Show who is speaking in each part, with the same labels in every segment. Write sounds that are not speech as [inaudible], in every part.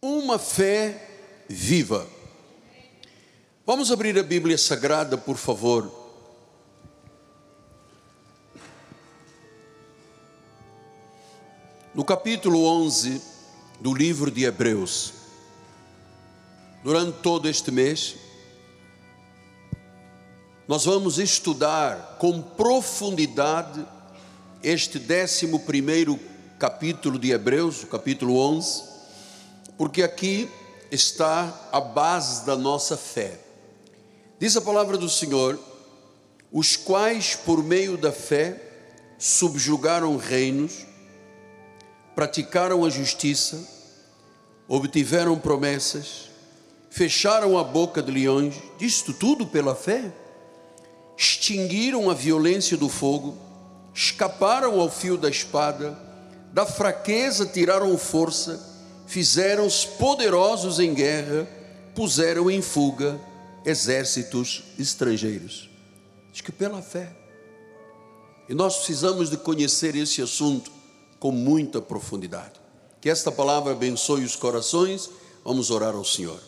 Speaker 1: uma fé viva. Vamos abrir a Bíblia Sagrada, por favor. No capítulo 11 do livro de Hebreus. Durante todo este mês, nós vamos estudar com profundidade este 11 primeiro capítulo de Hebreus, o capítulo 11, porque aqui está a base da nossa fé. Diz a palavra do Senhor: os quais, por meio da fé, subjugaram reinos, praticaram a justiça, obtiveram promessas, fecharam a boca de leões, isto tudo pela fé, extinguiram a violência do fogo, escaparam ao fio da espada, da fraqueza tiraram força, fizeram-se poderosos em guerra, puseram em fuga exércitos estrangeiros. Diz que pela fé. E nós precisamos de conhecer esse assunto com muita profundidade. Que esta palavra abençoe os corações. Vamos orar ao Senhor.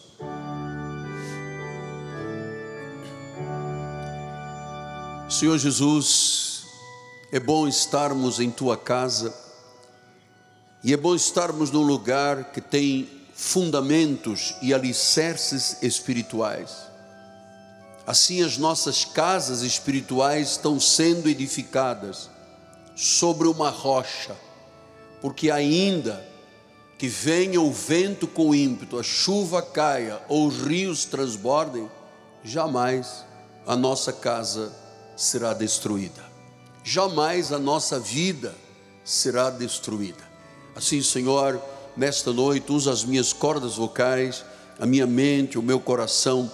Speaker 1: Senhor Jesus, é bom estarmos em tua casa e é bom estarmos num lugar que tem fundamentos e alicerces espirituais. Assim, as nossas casas espirituais estão sendo edificadas sobre uma rocha, porque ainda que venha o vento com ímpeto, a chuva caia ou os rios transbordem, jamais a nossa casa será destruída, jamais a nossa vida será destruída. Assim, Senhor, nesta noite, usa as minhas cordas vocais, a minha mente, o meu coração,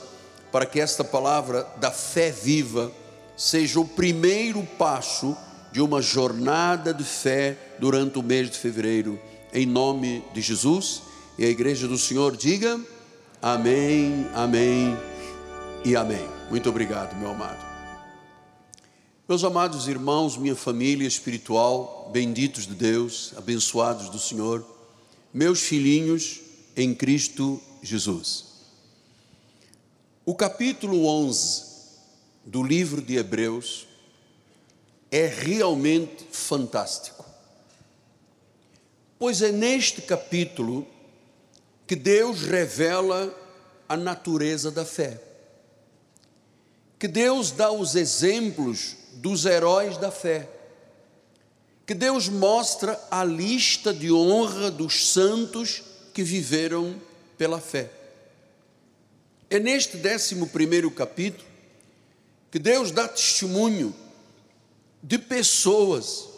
Speaker 1: para que esta palavra da fé viva seja o primeiro passo de uma jornada de fé durante o mês de fevereiro, em nome de Jesus. E a igreja do Senhor diga: Amém, Amém e Amém. Muito obrigado, meu amado. Meus amados irmãos, minha família espiritual, benditos de Deus, abençoados do Senhor, meus filhinhos em Cristo Jesus. O capítulo 11 do livro de Hebreus é realmente fantástico, pois é neste capítulo que Deus revela a natureza da fé, que Deus dá os exemplos dos heróis da fé. Que Deus mostra a lista de honra dos santos que viveram pela fé. É neste décimo primeiro capítulo que Deus dá testemunho de pessoas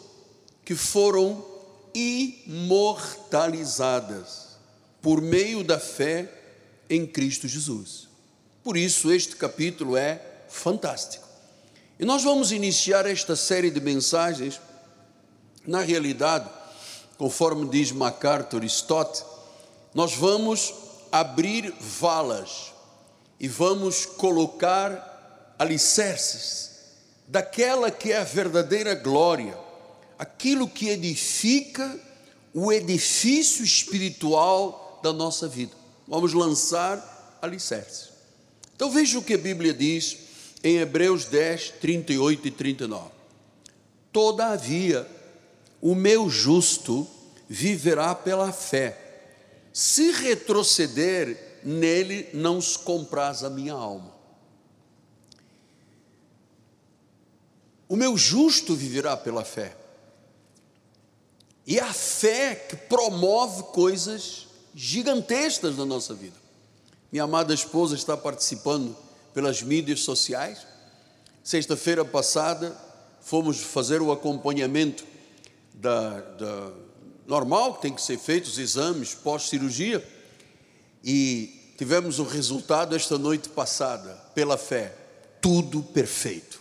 Speaker 1: que foram imortalizadas por meio da fé em Cristo Jesus. Por isso, este capítulo é fantástico. E nós vamos iniciar esta série de mensagens, na realidade, conforme diz MacArthur Stott, nós vamos abrir valas e vamos colocar alicerces daquela que é a verdadeira glória, aquilo que edifica o edifício espiritual da nossa vida. Vamos lançar alicerces. Então veja o que a Bíblia diz em Hebreus 10, 38 e 39. Todavia, o meu justo viverá pela fé. Se retroceder, nele não se compraz a minha alma. O meu justo viverá pela fé. E a fé que promove coisas gigantescas na nossa vida. Minha amada esposa está participando pelas mídias sociais. Sexta-feira passada fomos fazer o acompanhamento da, da normal que tem que ser feito os exames pós-cirurgia e tivemos o resultado esta noite passada pela fé, tudo perfeito,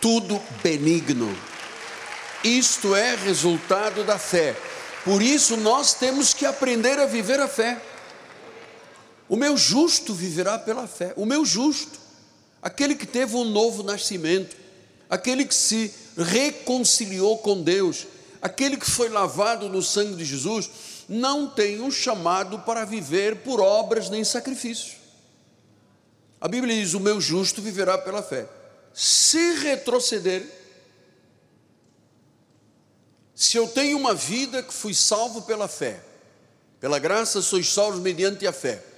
Speaker 1: tudo benigno. Isto é resultado da fé. Por isso nós temos que aprender a viver a fé. O meu justo viverá pela fé. O meu justo, aquele que teve um novo nascimento, aquele que se reconciliou com Deus, aquele que foi lavado no sangue de Jesus, não tem um chamado para viver por obras nem sacrifícios. A Bíblia diz: o meu justo viverá pela fé. Se retroceder, se eu tenho uma vida que fui salvo pela fé, pela graça sois salvos mediante a fé.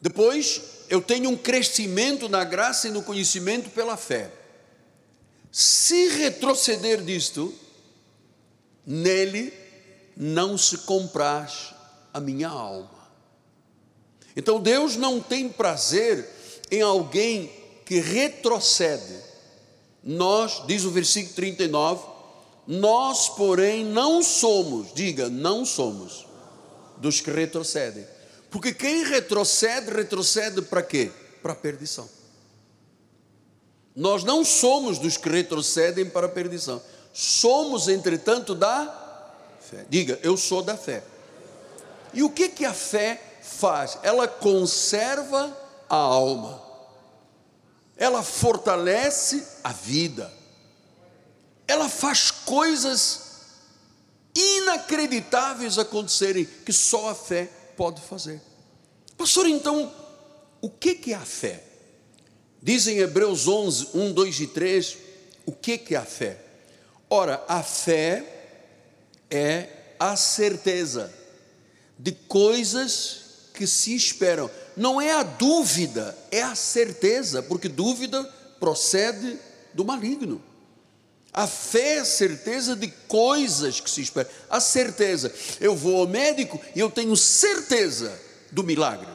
Speaker 1: Depois, eu tenho um crescimento na graça e no conhecimento pela fé. Se retroceder disto, nele não se compraz a minha alma. Então Deus não tem prazer em alguém que retrocede. Nós, diz o versículo 39, nós, porém, não somos, diga, não somos dos que retrocedem. Porque quem retrocede, retrocede para quê? Para a perdição. Nós não somos dos que retrocedem para a perdição. Somos, entretanto, da fé. Diga, eu sou da fé. E o que que a fé faz? Ela conserva a alma. Ela fortalece a vida. Ela faz coisas inacreditáveis acontecerem que só a fé pode fazer. Pastor, então, o que, é a fé? Dizem Hebreus 11, 1, 2 e 3, o que é a fé? Ora, a fé é a certeza de coisas que se esperam. Não é a dúvida, é a certeza, porque dúvida procede do maligno. A fé é a certeza de coisas que se esperam. A certeza. Eu vou ao médico e eu tenho certeza do milagre.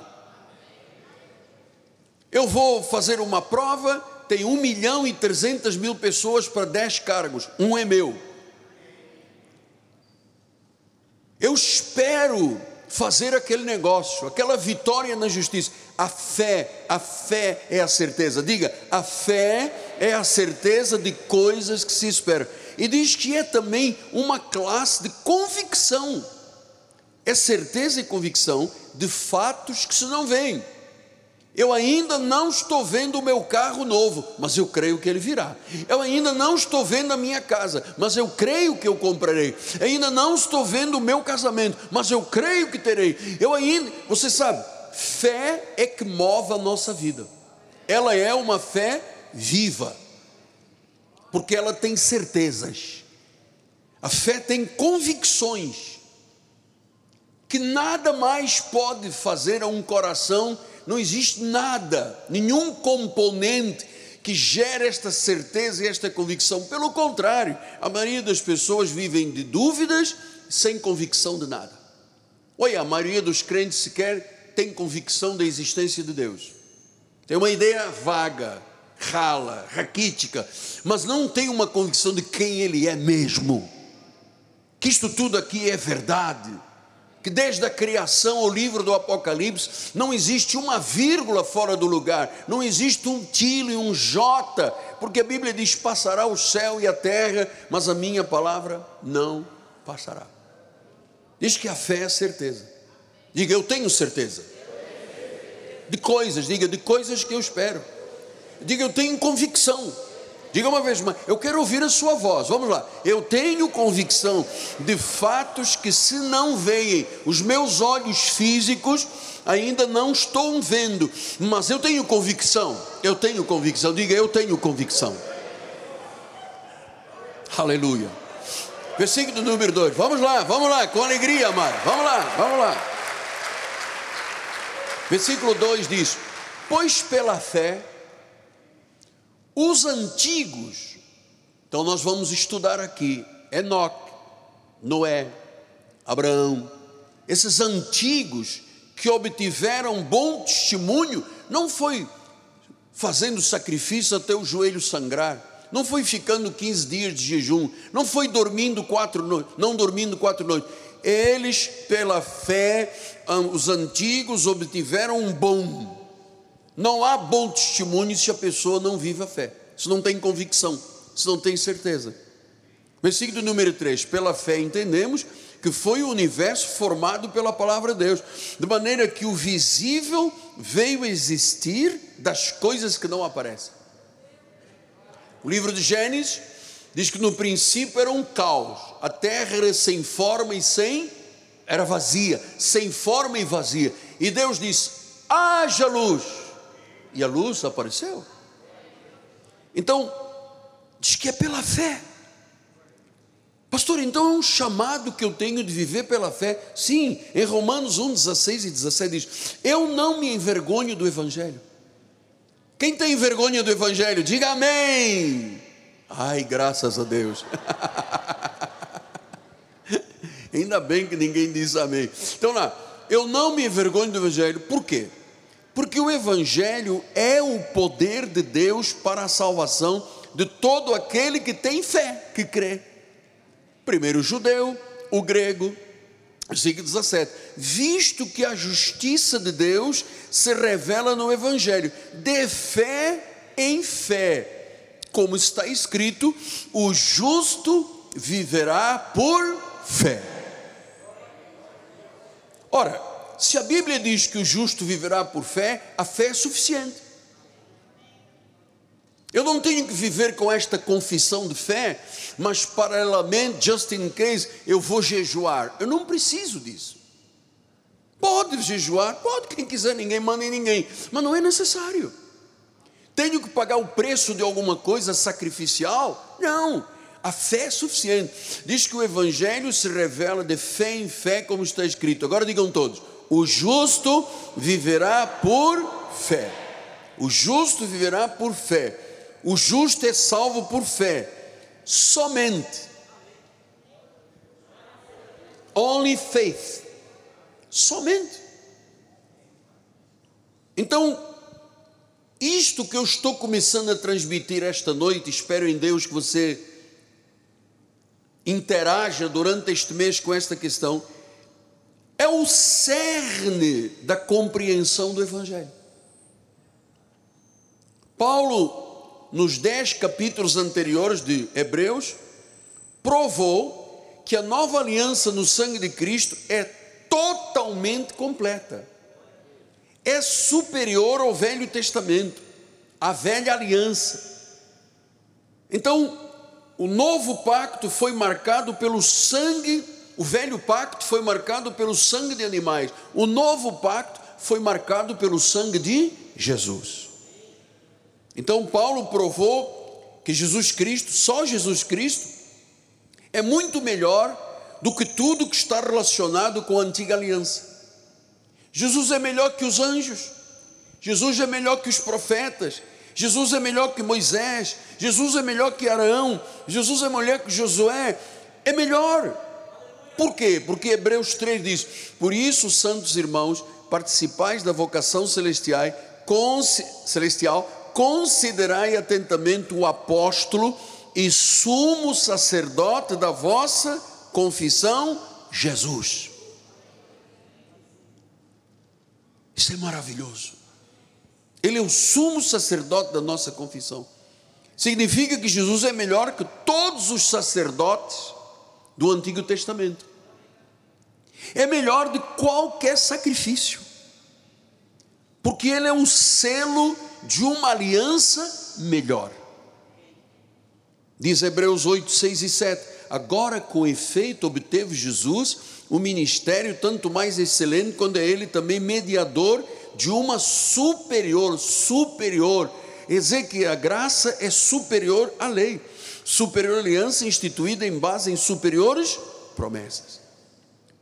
Speaker 1: Eu vou fazer uma prova, tem um milhão e trezentas mil pessoas para dez cargos, um é meu. Eu espero fazer aquele negócio, aquela vitória na justiça. A fé, a fé é a certeza. Diga, a fé é a certeza de coisas que se esperam. E diz que é também uma classe de convicção. É certeza e convicção de fatos que se não veem. Eu ainda não estou vendo o meu carro novo, mas eu creio que ele virá. Eu ainda não estou vendo a minha casa, mas eu creio que eu comprarei. Eu ainda não estou vendo o meu casamento, mas eu creio que terei. Eu ainda, você sabe, fé é que move a nossa vida. Ela é uma fé viva, porque ela tem certezas. A fé tem convicções que nada mais pode fazer a um coração não existe nada, nenhum componente que gere esta certeza e esta convicção. Pelo contrário, a maioria das pessoas vivem de dúvidas sem convicção de nada. Olha, a maioria dos crentes sequer tem convicção da existência de Deus. Tem uma ideia vaga, rala, raquítica, mas não tem uma convicção de quem Ele é mesmo. Que isto tudo aqui é verdade que desde a criação ao livro do Apocalipse não existe uma vírgula fora do lugar, não existe um tilo e um jota, porque a Bíblia diz: passará o céu e a terra, mas a minha palavra não passará. Diz que a fé é certeza. Diga, eu tenho certeza. De coisas, diga, de coisas que eu espero. Diga, eu tenho convicção. Diga uma vez mais, eu quero ouvir a sua voz. Vamos lá. Eu tenho convicção de fatos que, se não veem, os meus olhos físicos ainda não estão vendo, mas eu tenho convicção. Eu tenho convicção. Diga, eu tenho convicção. Aleluia. Versículo número 2. Vamos lá, vamos lá, com alegria, amado. Vamos lá, vamos lá. Versículo 2 diz: Pois pela fé os antigos, então nós vamos estudar aqui Enoque, Noé, Abraão, esses antigos que obtiveram bom testemunho, não foi fazendo sacrifício até o joelho sangrar, não foi ficando 15 dias de jejum, não foi dormindo quatro noites, não dormindo quatro noites. Eles, pela fé, os antigos obtiveram um bom não há bom testemunho se a pessoa não vive a fé, se não tem convicção, se não tem certeza. Versículo número 3: Pela fé entendemos que foi o universo formado pela palavra de Deus, de maneira que o visível veio existir das coisas que não aparecem. O livro de Gênesis diz que no princípio era um caos, a terra era sem forma e sem era vazia, sem forma e vazia. E Deus disse: haja luz. E a luz apareceu. Então, diz que é pela fé. Pastor, então é um chamado que eu tenho de viver pela fé. Sim, em Romanos 1, 16 e 17 diz: Eu não me envergonho do Evangelho. Quem tem vergonha do Evangelho, diga amém. Ai, graças a Deus. [laughs] Ainda bem que ninguém diz amém. Então lá, eu não me envergonho do Evangelho, por quê? Porque o Evangelho é o poder de Deus para a salvação de todo aquele que tem fé, que crê. Primeiro o judeu, o grego, versículo 17: Visto que a justiça de Deus se revela no Evangelho, de fé em fé, como está escrito: o justo viverá por fé. Ora, se a Bíblia diz que o justo viverá por fé, a fé é suficiente. Eu não tenho que viver com esta confissão de fé, mas paralelamente, just in case, eu vou jejuar. Eu não preciso disso. Pode jejuar, pode, quem quiser, ninguém manda em ninguém, mas não é necessário. Tenho que pagar o preço de alguma coisa sacrificial? Não, a fé é suficiente. Diz que o Evangelho se revela de fé em fé, como está escrito. Agora digam todos: o justo viverá por fé. O justo viverá por fé. O justo é salvo por fé. Somente. Only faith. Somente. Então, isto que eu estou começando a transmitir esta noite, espero em Deus que você interaja durante este mês com esta questão, é o cerne da compreensão do Evangelho. Paulo nos dez capítulos anteriores de Hebreus, provou que a nova aliança no sangue de Cristo é totalmente completa. É superior ao Velho Testamento, à velha aliança. Então, o novo pacto foi marcado pelo sangue, o velho pacto foi marcado pelo sangue de animais, o novo pacto foi marcado pelo sangue de Jesus. Então, Paulo provou que Jesus Cristo, só Jesus Cristo, é muito melhor do que tudo que está relacionado com a antiga aliança. Jesus é melhor que os anjos, Jesus é melhor que os profetas, Jesus é melhor que Moisés, Jesus é melhor que Arão, Jesus é melhor que Josué, é melhor. Por quê? Porque Hebreus 3 diz: Por isso, santos irmãos, participais da vocação celestial, celestial considerai atentamente o apóstolo e sumo sacerdote da vossa confissão, Jesus. Isso é maravilhoso. Ele é o sumo sacerdote da nossa confissão. Significa que Jesus é melhor que todos os sacerdotes do Antigo Testamento. É melhor de qualquer sacrifício. Porque ele é o selo de uma aliança melhor. Diz Hebreus 8, 6 e 7. Agora, com efeito, obteve Jesus o ministério tanto mais excelente, quando é ele também mediador de uma superior, superior. Quer dizer que a graça é superior à lei, superior aliança instituída em base em superiores promessas.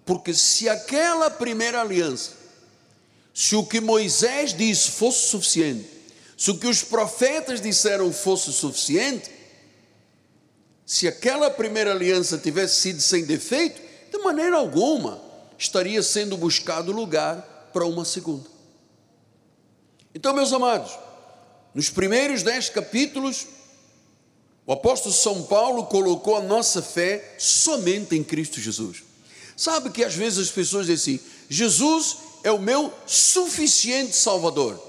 Speaker 1: Porque se aquela primeira aliança, se o que Moisés disse fosse suficiente, se o que os profetas disseram fosse suficiente, se aquela primeira aliança tivesse sido sem defeito, de maneira alguma estaria sendo buscado lugar para uma segunda. Então, meus amados, nos primeiros dez capítulos, o apóstolo São Paulo colocou a nossa fé somente em Cristo Jesus. Sabe que às vezes as pessoas dizem assim: Jesus é o meu suficiente Salvador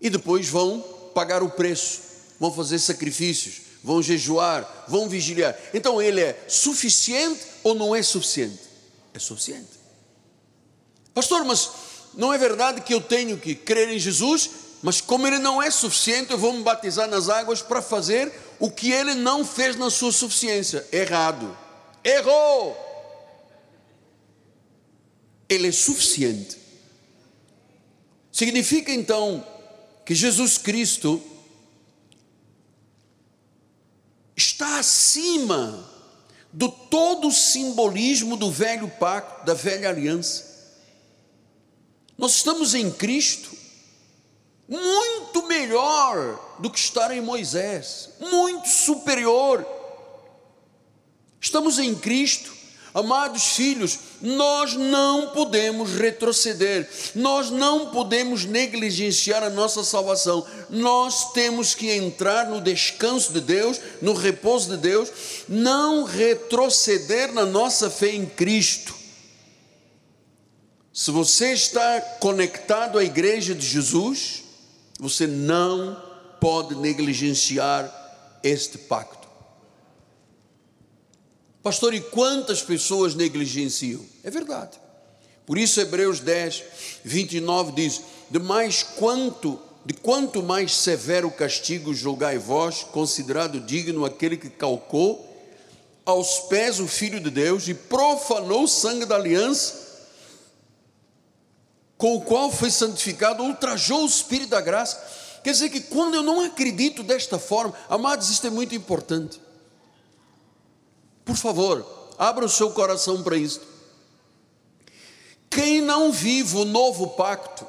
Speaker 1: e depois vão pagar o preço, vão fazer sacrifícios, vão jejuar, vão vigiliar. Então ele é suficiente ou não é suficiente? É suficiente. Pastor, mas não é verdade que eu tenho que crer em Jesus, mas como ele não é suficiente, eu vou me batizar nas águas para fazer o que ele não fez na sua suficiência. Errado. Errou. Ele é suficiente. Significa então que Jesus Cristo está acima do todo o simbolismo do velho pacto, da velha aliança. Nós estamos em Cristo muito melhor do que estar em Moisés, muito superior. Estamos em Cristo, amados filhos, nós não podemos retroceder, nós não podemos negligenciar a nossa salvação, nós temos que entrar no descanso de Deus, no repouso de Deus, não retroceder na nossa fé em Cristo. Se você está conectado à igreja de Jesus, você não pode negligenciar este pacto. Pastor, e quantas pessoas negligenciam? É verdade. Por isso, Hebreus 10, 29 diz: De mais quanto, de quanto mais severo castigo julgai vós, considerado digno aquele que calcou aos pés o Filho de Deus e profanou o sangue da aliança com o qual foi santificado, ultrajou o Espírito da graça. Quer dizer que quando eu não acredito desta forma, amados, isto é muito importante. Por favor, abra o seu coração para isto. Quem não vive o novo pacto,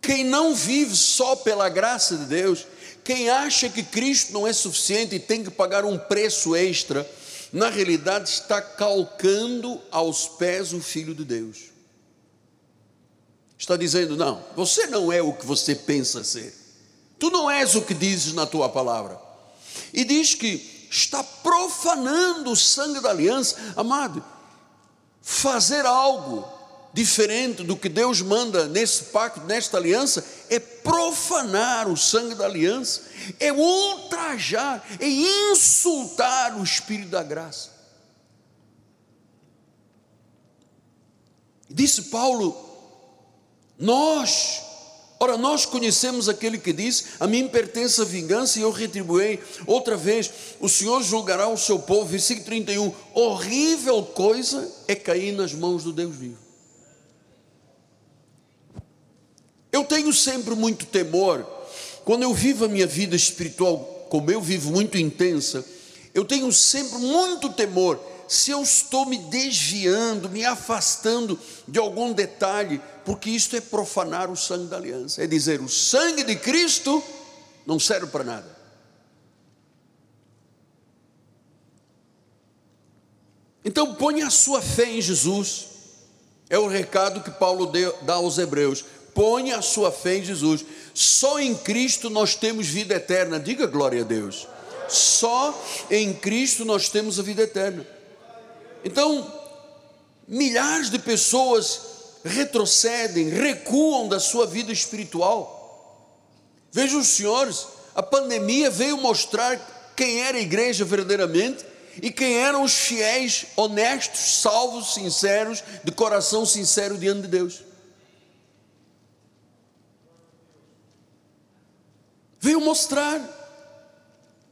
Speaker 1: quem não vive só pela graça de Deus, quem acha que Cristo não é suficiente e tem que pagar um preço extra, na realidade está calcando aos pés o Filho de Deus está dizendo: não, você não é o que você pensa ser, tu não és o que dizes na tua palavra. E diz que está profanando o sangue da aliança, amado. Fazer algo diferente do que Deus manda nesse pacto, nesta aliança, é profanar o sangue da aliança, é ultrajar, é insultar o Espírito da graça. Disse Paulo nós, ora, nós conhecemos aquele que diz: A mim pertence a vingança e eu retribuei. Outra vez, o Senhor julgará o seu povo. Versículo 31. Horrível coisa é cair nas mãos do Deus vivo. Eu tenho sempre muito temor, quando eu vivo a minha vida espiritual, como eu vivo muito intensa, eu tenho sempre muito temor se eu estou me desviando, me afastando de algum detalhe, porque isto é profanar o sangue da aliança, é dizer, o sangue de Cristo não serve para nada. Então ponha a sua fé em Jesus, é o recado que Paulo dá aos Hebreus. Ponha a sua fé em Jesus. Só em Cristo nós temos vida eterna. Diga glória a Deus. Só em Cristo nós temos a vida eterna. Então, milhares de pessoas retrocedem, recuam da sua vida espiritual. Vejam os senhores, a pandemia veio mostrar quem era a igreja verdadeiramente e quem eram os fiéis, honestos, salvos, sinceros, de coração sincero diante de Deus. Veio mostrar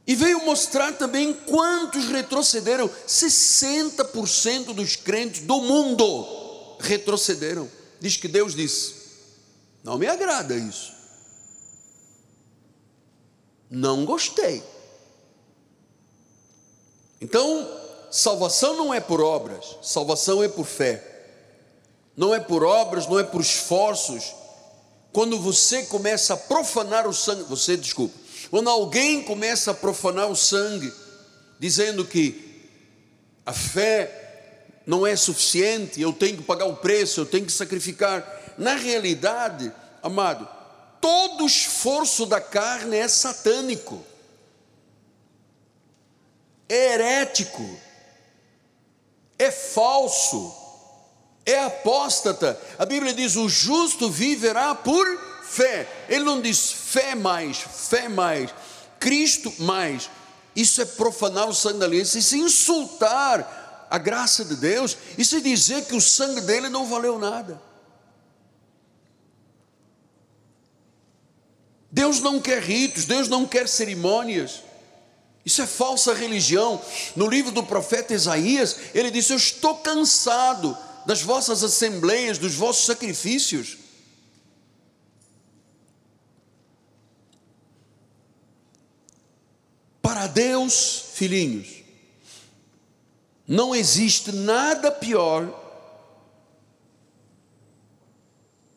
Speaker 1: e veio mostrar também quantos retrocederam. 60% dos crentes do mundo retrocederam. Diz que Deus disse: Não me agrada isso. Não gostei. Então, salvação não é por obras, salvação é por fé. Não é por obras, não é por esforços. Quando você começa a profanar o sangue, você, desculpa, quando alguém começa a profanar o sangue, dizendo que a fé não é suficiente, eu tenho que pagar o preço, eu tenho que sacrificar. Na realidade, amado, todo esforço da carne é satânico, é herético, é falso, é apóstata. A Bíblia diz: o justo viverá por fé. Ele não diz fé mais, fé mais, Cristo mais. Isso é profanar o sangue da aliança, isso é insultar a graça de Deus, isso é dizer que o sangue dele não valeu nada. Deus não quer ritos, Deus não quer cerimônias. Isso é falsa religião. No livro do profeta Isaías, ele disse: Eu estou cansado das vossas assembleias, dos vossos sacrifícios. Para Deus, filhinhos, não existe nada pior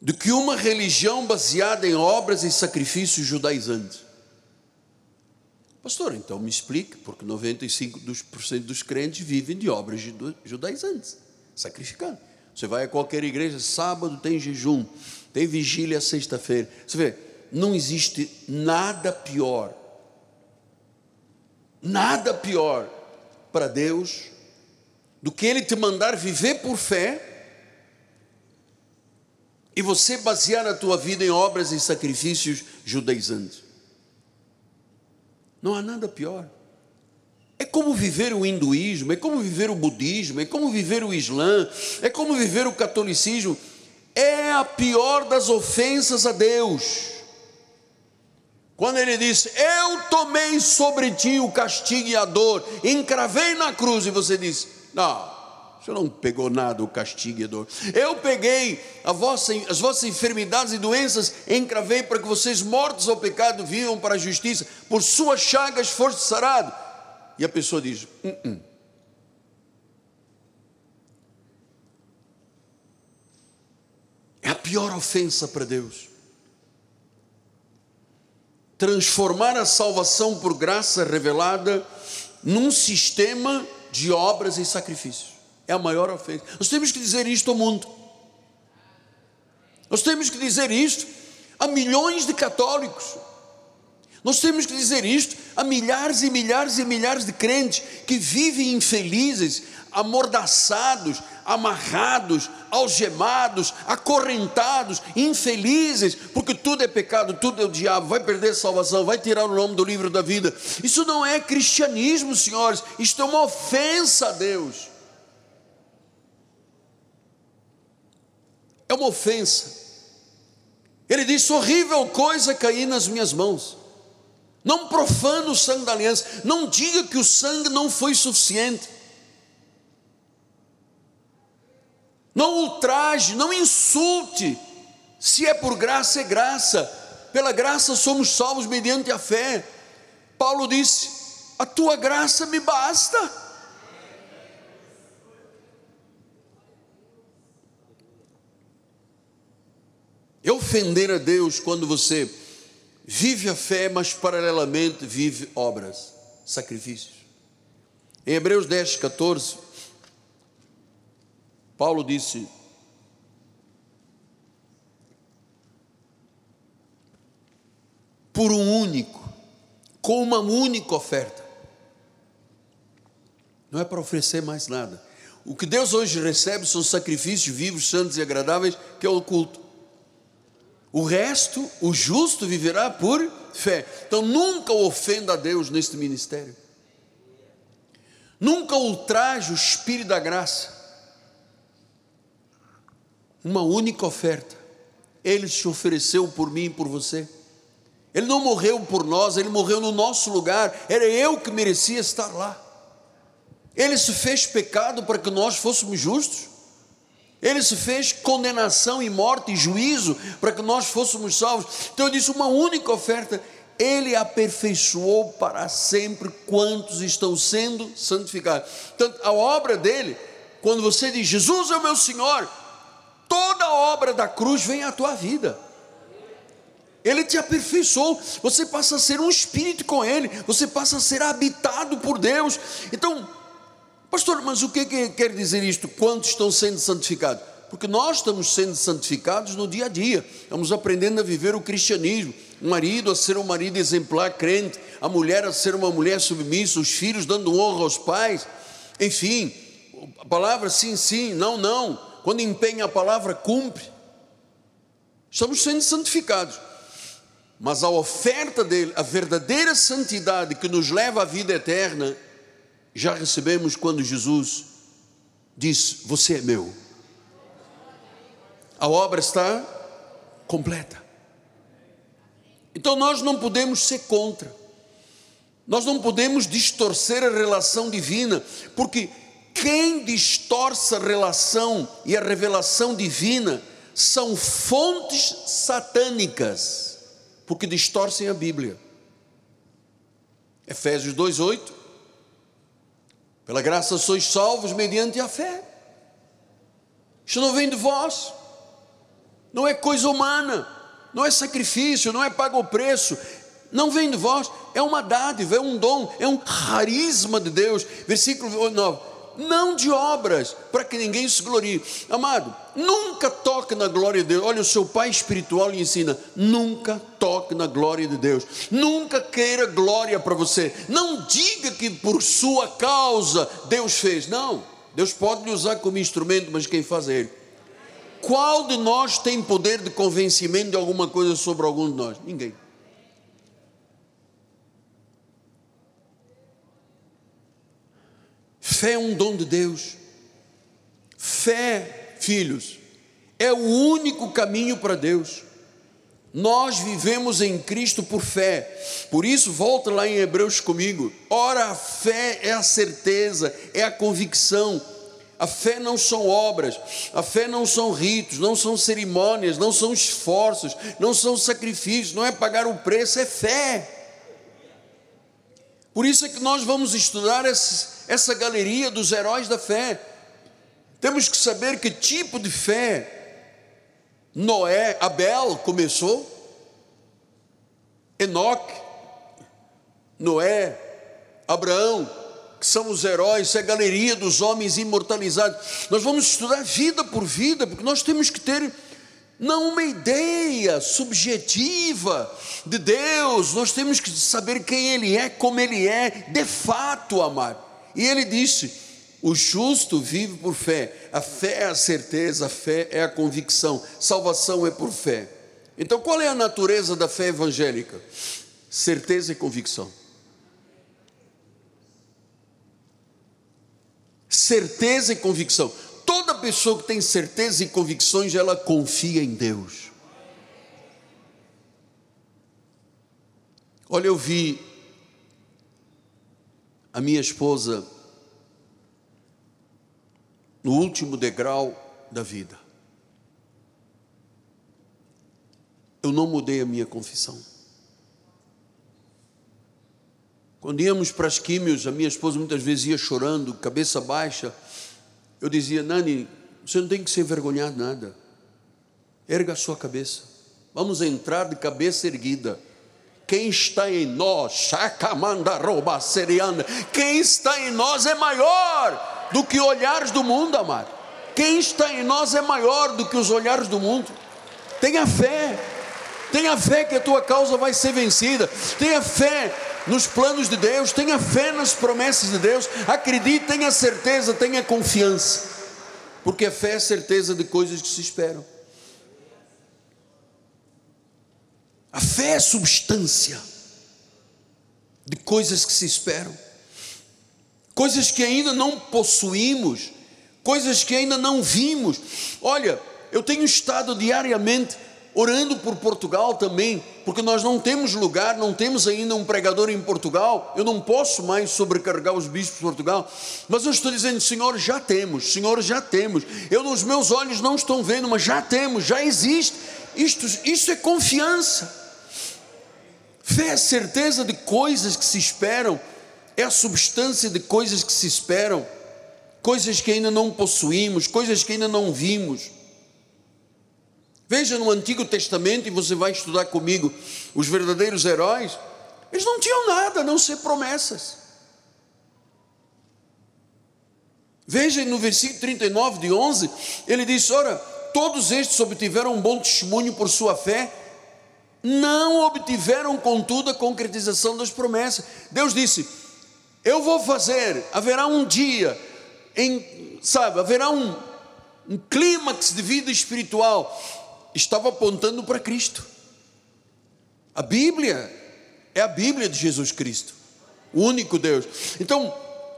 Speaker 1: do que uma religião baseada em obras e sacrifícios judaizantes. Pastor, então me explique, porque 95% dos crentes vivem de obras judaizantes, sacrificando. Você vai a qualquer igreja, sábado tem jejum, tem vigília sexta-feira. Você vê, não existe nada pior, nada pior para Deus do que Ele te mandar viver por fé e você basear a tua vida em obras e sacrifícios judaizantes. Não há nada pior. É como viver o hinduísmo, é como viver o budismo, é como viver o islã, é como viver o catolicismo. É a pior das ofensas a Deus. Quando ele disse: Eu tomei sobre ti o castigo e a dor, encravei na cruz, e você disse: Não, senhor não pegou nada, o castigo e a dor. Eu peguei vossa, as vossas enfermidades e doenças, encravei para que vocês, mortos ao pecado, vivam para a justiça. Por suas chagas foste sarado. E a pessoa diz: hum, hum. É a pior ofensa para Deus. Transformar a salvação por graça revelada num sistema de obras e sacrifícios. É a maior ofensa. Nós temos que dizer isto ao mundo. Nós temos que dizer isto a milhões de católicos. Nós temos que dizer isto a milhares e milhares e milhares de crentes que vivem infelizes, amordaçados, amarrados, algemados, acorrentados, infelizes, porque tudo é pecado, tudo é o diabo, vai perder a salvação, vai tirar o nome do livro da vida. Isso não é cristianismo, senhores, isto é uma ofensa a Deus. É uma ofensa. Ele disse: horrível coisa cair nas minhas mãos. Não profane o sangue da aliança. Não diga que o sangue não foi suficiente. Não ultraje, não insulte. Se é por graça, é graça. Pela graça somos salvos mediante a fé. Paulo disse: A tua graça me basta. É ofender a Deus quando você vive a fé, mas paralelamente vive obras, sacrifícios. Em Hebreus 10, 14, Paulo disse: por um único, com uma única oferta. Não é para oferecer mais nada. O que Deus hoje recebe são sacrifícios vivos, santos e agradáveis, que é o culto. O resto, o justo viverá por fé. Então nunca ofenda a Deus neste ministério. Nunca ultraje o Espírito da graça. Uma única oferta. Ele se ofereceu por mim e por você. Ele não morreu por nós, ele morreu no nosso lugar. Era eu que merecia estar lá. Ele se fez pecado para que nós fôssemos justos. Ele se fez condenação e morte e juízo para que nós fôssemos salvos. Então eu disse: uma única oferta. Ele aperfeiçoou para sempre quantos estão sendo santificados. Então, a obra dele, quando você diz Jesus é o meu Senhor, toda obra da cruz vem à tua vida. Ele te aperfeiçoou, você passa a ser um espírito com Ele, você passa a ser habitado por Deus. Então, Pastor, mas o que, que quer dizer isto? Quantos estão sendo santificados? Porque nós estamos sendo santificados no dia a dia, estamos aprendendo a viver o cristianismo. O marido a ser um marido exemplar, crente, a mulher a ser uma mulher submissa, os filhos dando honra aos pais, enfim, a palavra sim, sim, não, não. Quando empenha a palavra, cumpre. Estamos sendo santificados. Mas a oferta dele, a verdadeira santidade que nos leva à vida eterna, já recebemos quando Jesus diz: Você é meu. A obra está completa. Então nós não podemos ser contra, nós não podemos distorcer a relação divina, porque quem distorce a relação e a revelação divina são fontes satânicas, porque distorcem a Bíblia. Efésios 2:8 Pela graça sois salvos mediante a fé. Isto não vem de vós. Não é coisa humana, não é sacrifício, não é pago o preço, não vem de vós, é uma dádiva, é um dom, é um carisma de Deus. Versículo 9: não de obras, para que ninguém se glorie. Amado, nunca toque na glória de Deus. Olha, o seu pai espiritual lhe ensina: nunca toque na glória de Deus. Nunca queira glória para você. Não diga que por sua causa Deus fez. Não, Deus pode lhe usar como instrumento, mas quem faz é Ele. Qual de nós tem poder de convencimento de alguma coisa sobre algum de nós? Ninguém. Fé é um dom de Deus. Fé, filhos, é o único caminho para Deus. Nós vivemos em Cristo por fé. Por isso, volta lá em Hebreus comigo. Ora, a fé é a certeza, é a convicção. A fé não são obras, a fé não são ritos, não são cerimônias, não são esforços, não são sacrifícios, não é pagar o preço, é fé. Por isso é que nós vamos estudar essa galeria dos heróis da fé. Temos que saber que tipo de fé Noé, Abel começou, Enoque, Noé, Abraão, que são os heróis, é a galeria dos homens imortalizados. Nós vamos estudar vida por vida, porque nós temos que ter não uma ideia subjetiva de Deus, nós temos que saber quem Ele é, como Ele é, de fato, amar. E Ele disse: o justo vive por fé, a fé é a certeza, a fé é a convicção, salvação é por fé. Então, qual é a natureza da fé evangélica? Certeza e convicção. Certeza e convicção. Pessoa que tem certeza e convicções, ela confia em Deus. Olha, eu vi a minha esposa no último degrau da vida. Eu não mudei a minha confissão. Quando íamos para as químios, a minha esposa muitas vezes ia chorando, cabeça baixa, eu dizia, Nani, você não tem que se envergonhar nada. Erga a sua cabeça. Vamos entrar de cabeça erguida. Quem está em nós, Chacamanda rouba serianda. Quem está em nós é maior do que olhares do mundo, amado. Quem está em nós é maior do que os olhares do mundo. Tenha fé. Tenha fé que a tua causa vai ser vencida. Tenha fé nos planos de Deus, tenha fé nas promessas de Deus, acredite, tenha certeza, tenha confiança, porque a fé é certeza de coisas que se esperam. A fé é substância de coisas que se esperam, coisas que ainda não possuímos, coisas que ainda não vimos. Olha, eu tenho estado diariamente orando por Portugal também, porque nós não temos lugar, não temos ainda um pregador em Portugal, eu não posso mais sobrecarregar os bispos de Portugal, mas eu estou dizendo, Senhor, já temos, Senhor, já temos, eu nos meus olhos não estão vendo, mas já temos, já existe, isto, isto é confiança, fé é certeza de coisas que se esperam, é a substância de coisas que se esperam, coisas que ainda não possuímos, coisas que ainda não vimos, Veja no Antigo Testamento, e você vai estudar comigo, os verdadeiros heróis, eles não tinham nada a não ser promessas. Veja no versículo 39 de 11, ele diz: Ora, todos estes obtiveram um bom testemunho por sua fé, não obtiveram, contudo, a concretização das promessas. Deus disse: Eu vou fazer, haverá um dia, em, sabe, haverá um, um clímax de vida espiritual, estava apontando para Cristo. A Bíblia é a Bíblia de Jesus Cristo, o único Deus. Então,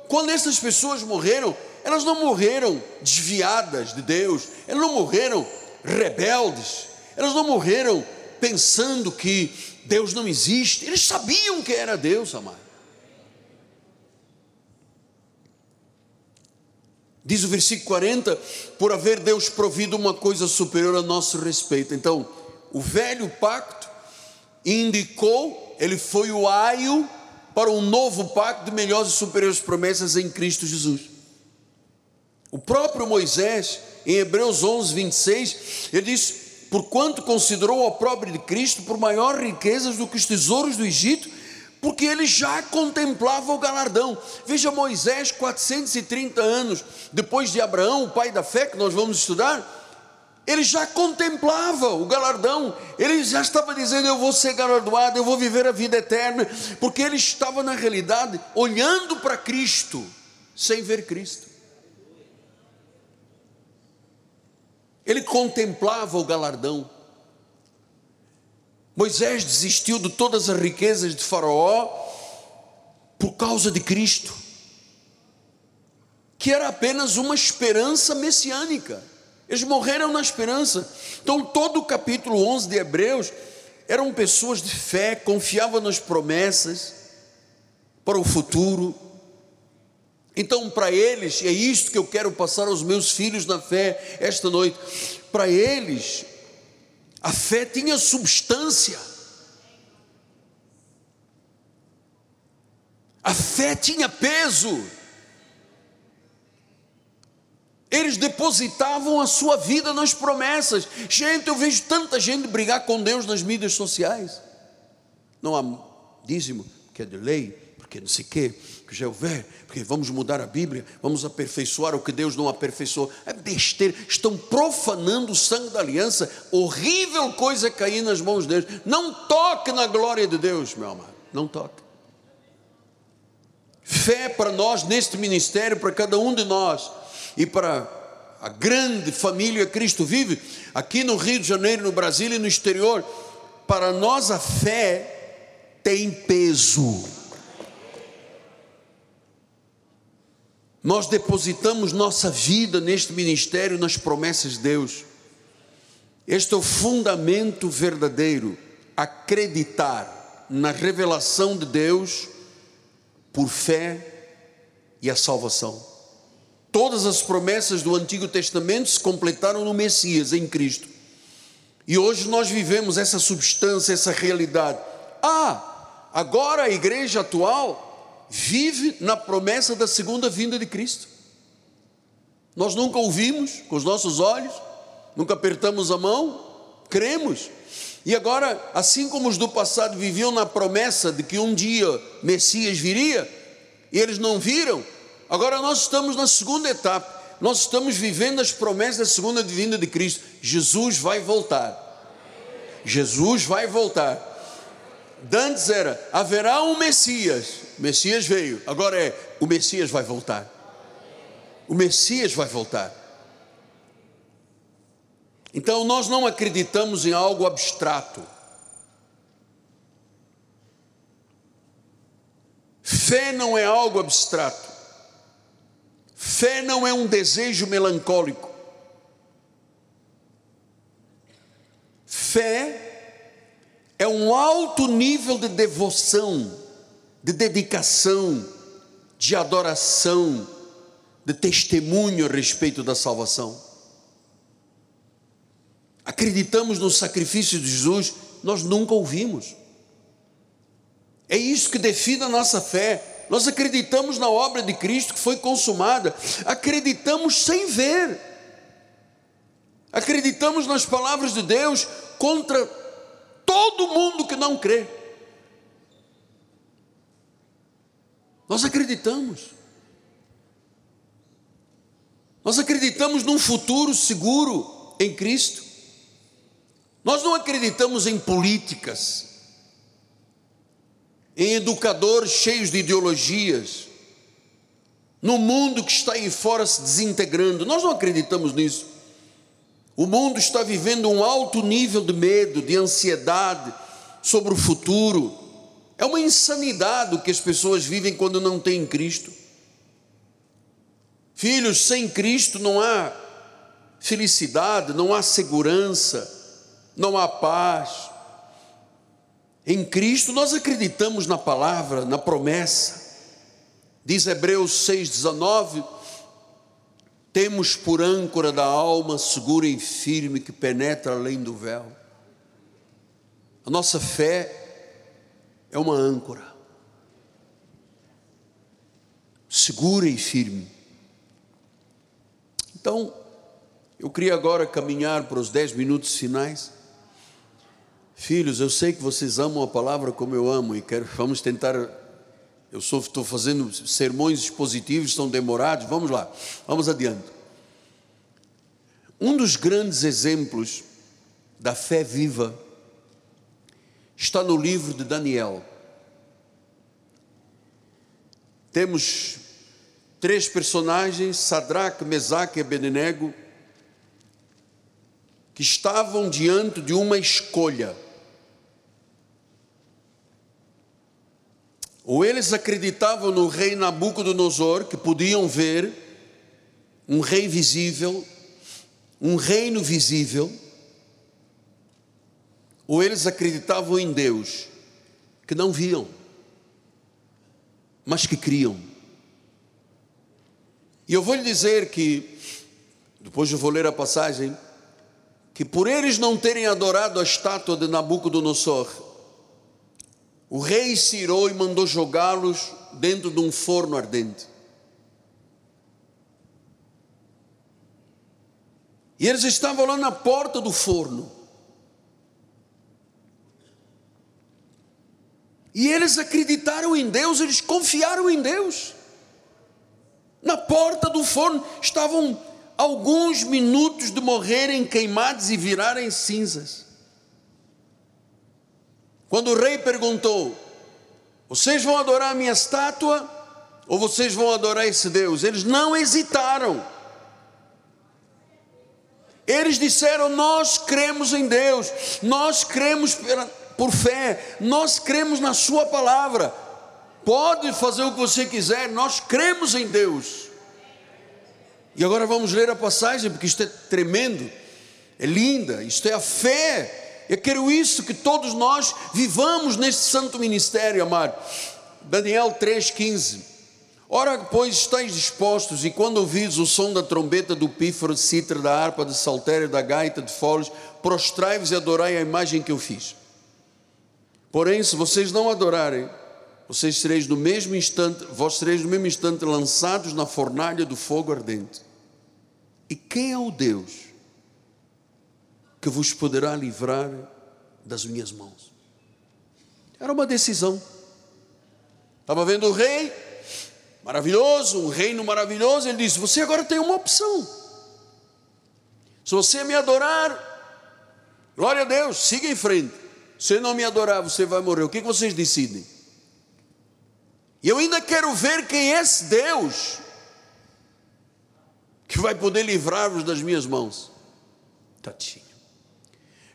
Speaker 1: quando essas pessoas morreram, elas não morreram desviadas de Deus, elas não morreram rebeldes, elas não morreram pensando que Deus não existe, eles sabiam que era Deus, amado. Diz o versículo 40: por haver Deus provido uma coisa superior a nosso respeito. Então, o velho pacto indicou, ele foi o aio para um novo pacto de melhores e superiores promessas em Cristo Jesus. O próprio Moisés, em Hebreus 11, 26, ele diz: Porquanto considerou a própria de Cristo por maior riquezas do que os tesouros do Egito, porque ele já contemplava o galardão. Veja Moisés, 430 anos depois de Abraão, o pai da fé, que nós vamos estudar ele já contemplava o galardão, ele já estava dizendo: Eu vou ser galardoado, eu vou viver a vida eterna, porque ele estava na realidade olhando para Cristo, sem ver Cristo. Ele contemplava o galardão. Moisés desistiu de todas as riquezas de Faraó por causa de Cristo, que era apenas uma esperança messiânica. Eles morreram na esperança. Então, todo o capítulo 11 de Hebreus eram pessoas de fé, confiavam nas promessas para o futuro. Então, para eles, é isto que eu quero passar aos meus filhos na fé esta noite. Para eles, a fé tinha substância. A fé tinha peso. Eles depositavam a sua vida nas promessas. Gente, eu vejo tanta gente brigar com Deus nas mídias sociais. Não há dízimo, porque é de lei, porque não sei o quê, que já houver, porque vamos mudar a Bíblia, vamos aperfeiçoar o que Deus não aperfeiçoou. É besteira, estão profanando o sangue da aliança. Horrível coisa é cair nas mãos deles. Não toque na glória de Deus, meu amado. Não toque. Fé para nós neste ministério, para cada um de nós e para a grande família Cristo vive, aqui no Rio de Janeiro, no Brasil e no exterior, para nós a fé tem peso. Nós depositamos nossa vida neste ministério, nas promessas de Deus. Este é o fundamento verdadeiro, acreditar na revelação de Deus por fé e a salvação. Todas as promessas do Antigo Testamento se completaram no Messias, em Cristo. E hoje nós vivemos essa substância, essa realidade. Ah, agora a igreja atual vive na promessa da segunda vinda de Cristo. Nós nunca ouvimos com os nossos olhos, nunca apertamos a mão, cremos. E agora, assim como os do passado viviam na promessa de que um dia Messias viria, e eles não viram, Agora nós estamos na segunda etapa. Nós estamos vivendo as promessas da segunda vinda de Cristo. Jesus vai voltar. Jesus vai voltar. Dantes era, haverá um Messias. O Messias veio. Agora é, o Messias vai voltar. O Messias vai voltar. Então nós não acreditamos em algo abstrato. Fé não é algo abstrato. Fé não é um desejo melancólico. Fé é um alto nível de devoção, de dedicação, de adoração, de testemunho a respeito da salvação. Acreditamos no sacrifício de Jesus, nós nunca ouvimos. É isso que define a nossa fé. Nós acreditamos na obra de Cristo que foi consumada, acreditamos sem ver, acreditamos nas palavras de Deus contra todo mundo que não crê. Nós acreditamos. Nós acreditamos num futuro seguro em Cristo. Nós não acreditamos em políticas em educadores cheios de ideologias, no mundo que está aí fora se desintegrando. Nós não acreditamos nisso. O mundo está vivendo um alto nível de medo, de ansiedade sobre o futuro. É uma insanidade o que as pessoas vivem quando não têm Cristo. Filhos, sem Cristo não há felicidade, não há segurança, não há paz. Em Cristo nós acreditamos na palavra, na promessa. Diz Hebreus 6,19: temos por âncora da alma segura e firme que penetra além do véu. A nossa fé é uma âncora, segura e firme. Então, eu queria agora caminhar para os dez minutos finais. Filhos, eu sei que vocês amam a palavra como eu amo e quero, vamos tentar. Eu sou, estou fazendo sermões expositivos, são demorados. Vamos lá, vamos adiante. Um dos grandes exemplos da fé viva está no livro de Daniel. Temos três personagens, Sadraque, Mesaque e Abednego, que estavam diante de uma escolha. Ou eles acreditavam no rei Nabucodonosor, que podiam ver um rei visível, um reino visível, ou eles acreditavam em Deus, que não viam, mas que criam. E eu vou lhe dizer que, depois eu vou ler a passagem, que por eles não terem adorado a estátua de Nabucodonosor, o rei se irou e mandou jogá-los dentro de um forno ardente. E eles estavam lá na porta do forno. E eles acreditaram em Deus, eles confiaram em Deus. Na porta do forno estavam alguns minutos de morrerem queimados e virarem cinzas. Quando o rei perguntou: Vocês vão adorar a minha estátua ou vocês vão adorar esse Deus? Eles não hesitaram. Eles disseram: Nós cremos em Deus, nós cremos por fé, nós cremos na Sua palavra. Pode fazer o que você quiser, nós cremos em Deus. E agora vamos ler a passagem, porque isto é tremendo, é linda, isto é a fé. Eu quero isso que todos nós vivamos neste santo ministério, amado. Daniel 3,15. Ora, pois, estáis dispostos, e quando ouvides o som da trombeta, do pífaro, de citra, da harpa, de saltério, da gaita, de foles, prostrai-vos e adorai a imagem que eu fiz. Porém, se vocês não adorarem, vocês sereis no mesmo instante, vós sereis no mesmo instante lançados na fornalha do fogo ardente. E quem é o Deus que vos poderá livrar das minhas mãos? Era uma decisão. Estava vendo o rei, maravilhoso, um reino maravilhoso. Ele disse: Você agora tem uma opção. Se você me adorar, glória a Deus, siga em frente. Se não me adorar, você vai morrer. O que vocês decidem? E eu ainda quero ver quem é esse Deus que vai poder livrar-vos das minhas mãos. Tatinho.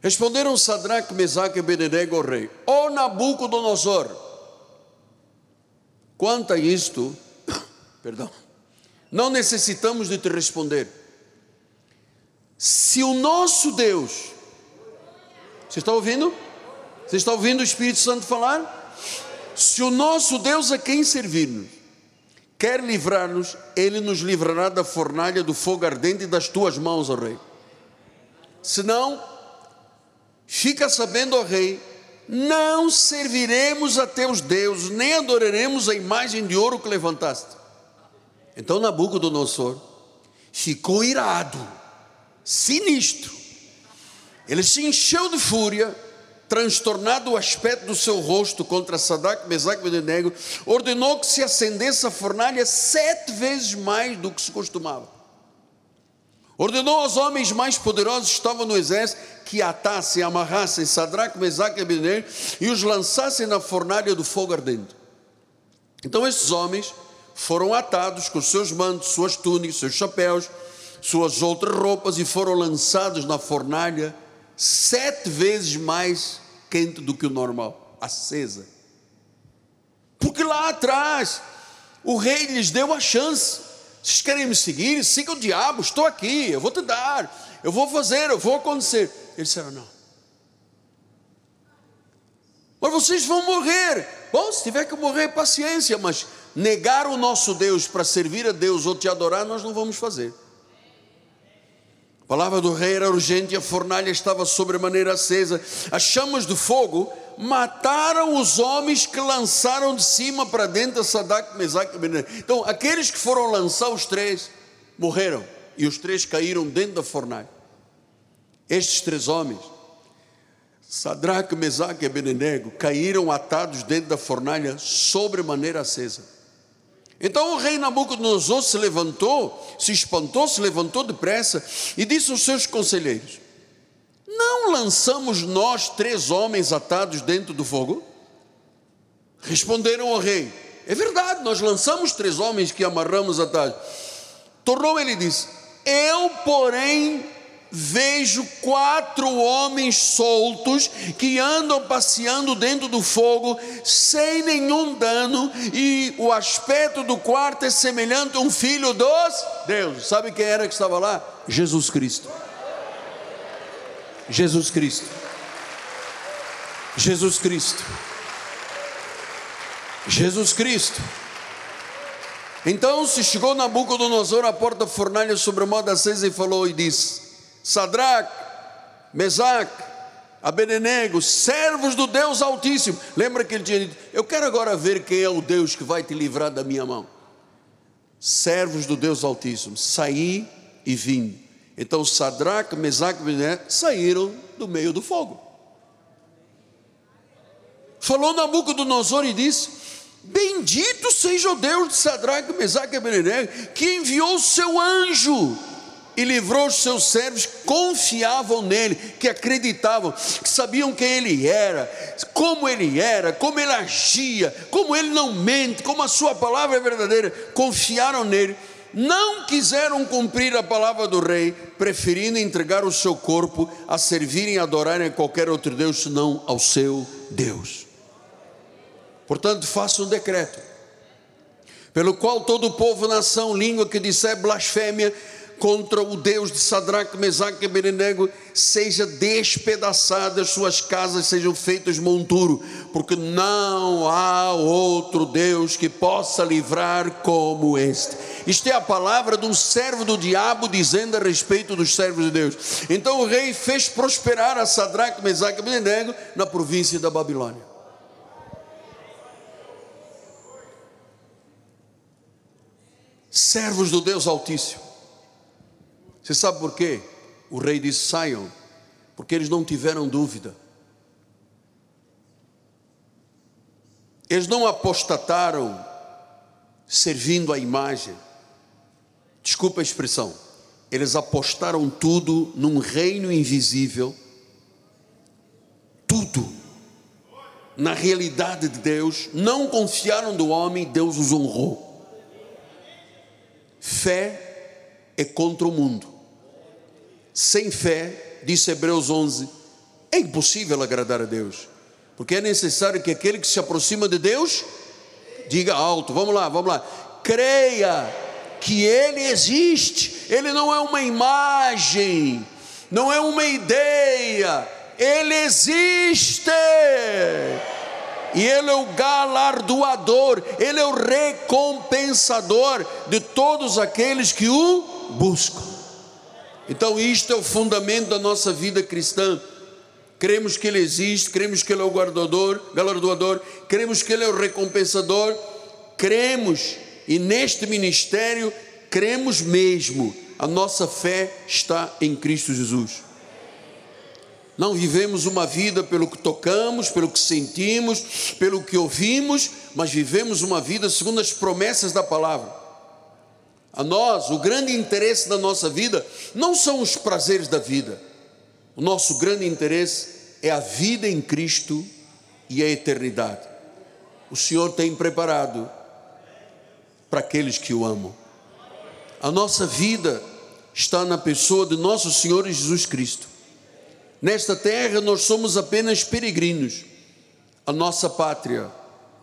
Speaker 1: Responderam Sadraque, Mesaque e Abednego ao rei: Ó Nabucodonosor, quanto a isto, [coughs] perdão, não necessitamos de te responder. Se o nosso Deus, você está ouvindo? Você está ouvindo o Espírito Santo falar? Se o nosso Deus a quem servirmos quer livrar-nos, Ele nos livrará da fornalha do fogo ardente e das tuas mãos, ó Rei. Senão, fica sabendo, ó Rei, não serviremos a teus deuses, nem adoraremos a imagem de ouro que levantaste. Então Nabucodonosor ficou irado, sinistro. Ele se encheu de fúria transtornado o aspecto do seu rosto contra Sadraque, Mesaque e Abednego, ordenou que se acendesse a fornalha sete vezes mais do que se costumava. Ordenou aos homens mais poderosos que estavam no exército que atassem, amarrassem Sadraque, Mesaque e Abednego e os lançassem na fornalha do fogo ardente. Então esses homens foram atados com seus mantos, suas túnicas, seus chapéus, suas outras roupas e foram lançados na fornalha sete vezes mais quente do que o normal, acesa. Porque lá atrás o rei lhes deu a chance. Vocês querem me seguir? Siga o diabo, estou aqui, eu vou te dar, eu vou fazer, eu vou acontecer. Eles disseram: não. Mas vocês vão morrer. Bom, se tiver que morrer, paciência, mas negar o nosso Deus para servir a Deus ou te adorar, nós não vamos fazer. A palavra do rei era urgente e a fornalha estava sobremaneira acesa. As chamas do fogo mataram os homens que lançaram de cima para dentro a Sadak, Mesaque e. Então, aqueles que foram lançar os três morreram e os três caíram dentro da fornalha. Estes três homens, Sadraque, Mesaque e Abednego, caíram atados dentro da fornalha sobremaneira acesa. Então o rei Nabucodonosor se levantou, se espantou, se levantou depressa e disse aos seus conselheiros: Não lançamos nós três homens atados dentro do fogo? Responderam ao rei: É verdade, nós lançamos três homens que amarramos atados. Tornou ele e disse: Eu, porém, vejo quatro homens soltos que andam passeando dentro do fogo sem nenhum dano, e o aspecto do quarto é semelhante a um filho dos Deus. Sabe quem era que estava lá? Jesus Cristo. Jesus Cristo. Jesus Cristo. Jesus Cristo. Então se chegou Nabucodonosor à porta fornalha sobre o modo acesa e falou e disse: Sadraque, Mesaque, Abednego, servos do Deus Altíssimo. Lembra que ele tinha dito: Eu quero agora ver quem é o Deus que vai te livrar da minha mão. Servos do Deus Altíssimo, saí e vim. Então Sadraque, Mesaque e Abednego saíram do meio do fogo. Falou Nabucodonosor e disse: Bendito seja o Deus de Sadraque, Mesaque e Abednego, que enviou o seu anjo e livrou os seus servos que confiavam nele, que acreditavam, que sabiam quem ele era, como ele era, como ele agia, como ele não mente, como a sua palavra é verdadeira, confiaram nele, não quiseram cumprir a palavra do rei, preferindo entregar o seu corpo a servirem e adorarem a qualquer outro Deus senão ao seu Deus. Portanto, faça um decreto, pelo qual todo povo, nação, língua que disser blasfêmia, contra o Deus de Sadraque, Mesaque e Abednego, seja despedaçada, as suas casas sejam feitas monturo, porque não há outro Deus que possa livrar como este. Isto é a palavra de um servo do diabo dizendo a respeito dos servos de Deus. Então o rei fez prosperar a Sadraque, Mesaque e Abednego na província da Babilônia. Servos do Deus Altíssimo você sabe por quê? O rei disse: saiam, porque eles não tiveram dúvida. Eles não apostataram servindo a imagem. Desculpa a expressão. Eles apostaram tudo num reino invisível. Tudo. Na realidade de Deus. Não confiaram do homem, Deus os honrou. Fé é contra o mundo. Sem fé, disse Hebreus 11, é impossível agradar a Deus, porque é necessário que aquele que se aproxima de Deus diga alto: vamos lá, vamos lá, creia que Ele existe, Ele não é uma imagem, não é uma ideia, Ele existe. E Ele é o galardoador, Ele é o recompensador de todos aqueles que o buscam. Então, isto é o fundamento da nossa vida cristã. Cremos que Ele existe, cremos que Ele é o guardador, galardoador, cremos que Ele é o recompensador, cremos, e neste ministério, cremos mesmo, a nossa fé está em Cristo Jesus. Não vivemos uma vida pelo que tocamos, pelo que sentimos, pelo que ouvimos, mas vivemos uma vida segundo as promessas da palavra. A nós, o grande interesse da nossa vida não são os prazeres da vida. O nosso grande interesse é a vida em Cristo e a eternidade. O Senhor tem preparado para aqueles que o amam. A nossa vida está na pessoa de nosso Senhor Jesus Cristo. Nesta terra nós somos apenas peregrinos. A nossa pátria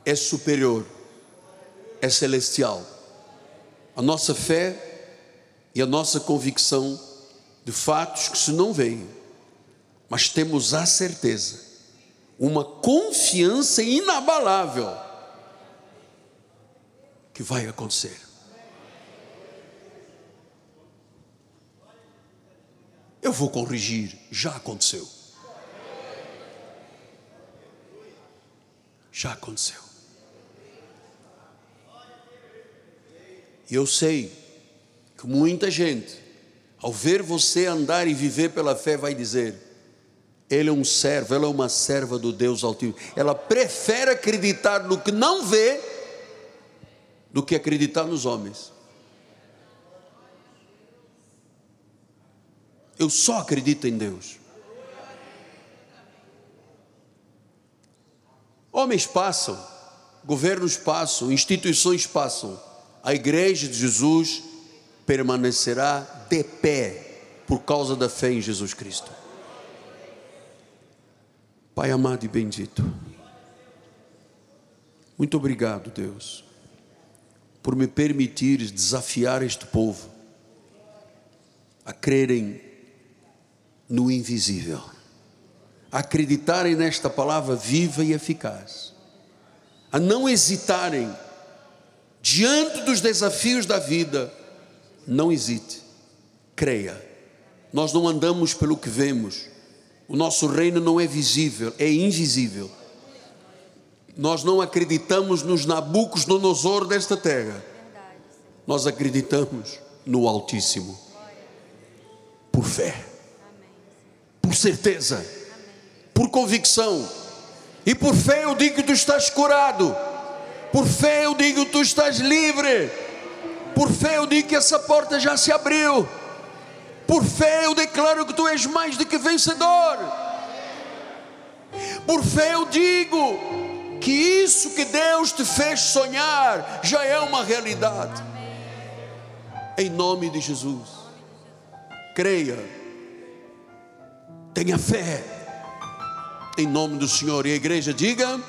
Speaker 1: é superior, é celestial a nossa fé e a nossa convicção de fatos que se não veem, mas temos a certeza, uma confiança inabalável que vai acontecer. Eu vou corrigir. Já aconteceu. Já aconteceu. E eu sei que muita gente, ao ver você andar e viver pela fé, vai dizer: Ele é um servo, ela é uma serva do Deus Altíssimo. Ela prefere acreditar no que não vê do que acreditar nos homens. Eu só acredito em Deus. Homens passam, governos passam, instituições passam. A igreja de Jesus permanecerá de pé por causa da fé em Jesus Cristo. Pai amado e bendito, muito obrigado, Deus, por me permitir desafiar este povo a crerem no invisível, a acreditarem nesta palavra viva e eficaz, a não hesitarem diante dos desafios da vida, não hesite, creia. Nós não andamos pelo que vemos, o nosso reino não é visível, é invisível. Nós não acreditamos nos nabucos no nosor desta terra, nós acreditamos no Altíssimo, por fé por certeza, por convicção. E por fé eu digo que tu estás curado. Por fé eu digo tu estás livre. Por fé eu digo que essa porta já se abriu. Por fé eu declaro que tu és mais do que vencedor. Por fé eu digo que isso que Deus te fez sonhar já é uma realidade. Em nome de Jesus. Creia Tenha fé. Em nome do Senhor. E a igreja diga: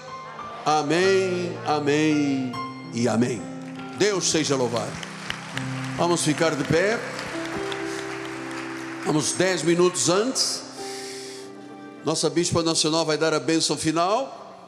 Speaker 1: Amém, Amém e Amém. Deus seja louvado. Vamos ficar de pé. Vamos dez minutos antes. Nossa Bispa Nacional vai dar a bênção final.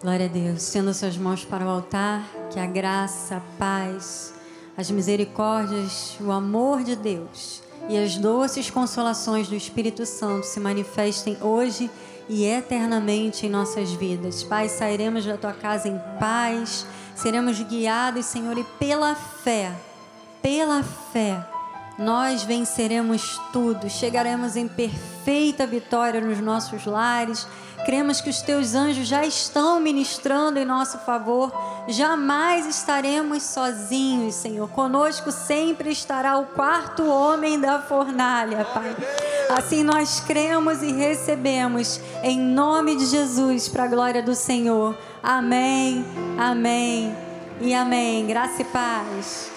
Speaker 2: Glória a Deus. Sendo suas mãos para o altar, que a graça, a paz, as misericórdias, o amor de Deus e as doces consolações do Espírito Santo se manifestem hoje e eternamente em nossas vidas. Pai, sairemos da tua casa em paz, seremos guiados, Senhor, e pela fé, pela fé, nós venceremos tudo, chegaremos em perfeita vitória nos nossos lares Cremos que os teus anjos já estão ministrando em nosso favor. Jamais estaremos sozinhos, Senhor. Conosco sempre estará o quarto homem da fornalha, Pai. Assim nós cremos e recebemos em nome de Jesus, para a glória do Senhor. Amém, amém e amém. Graça e paz.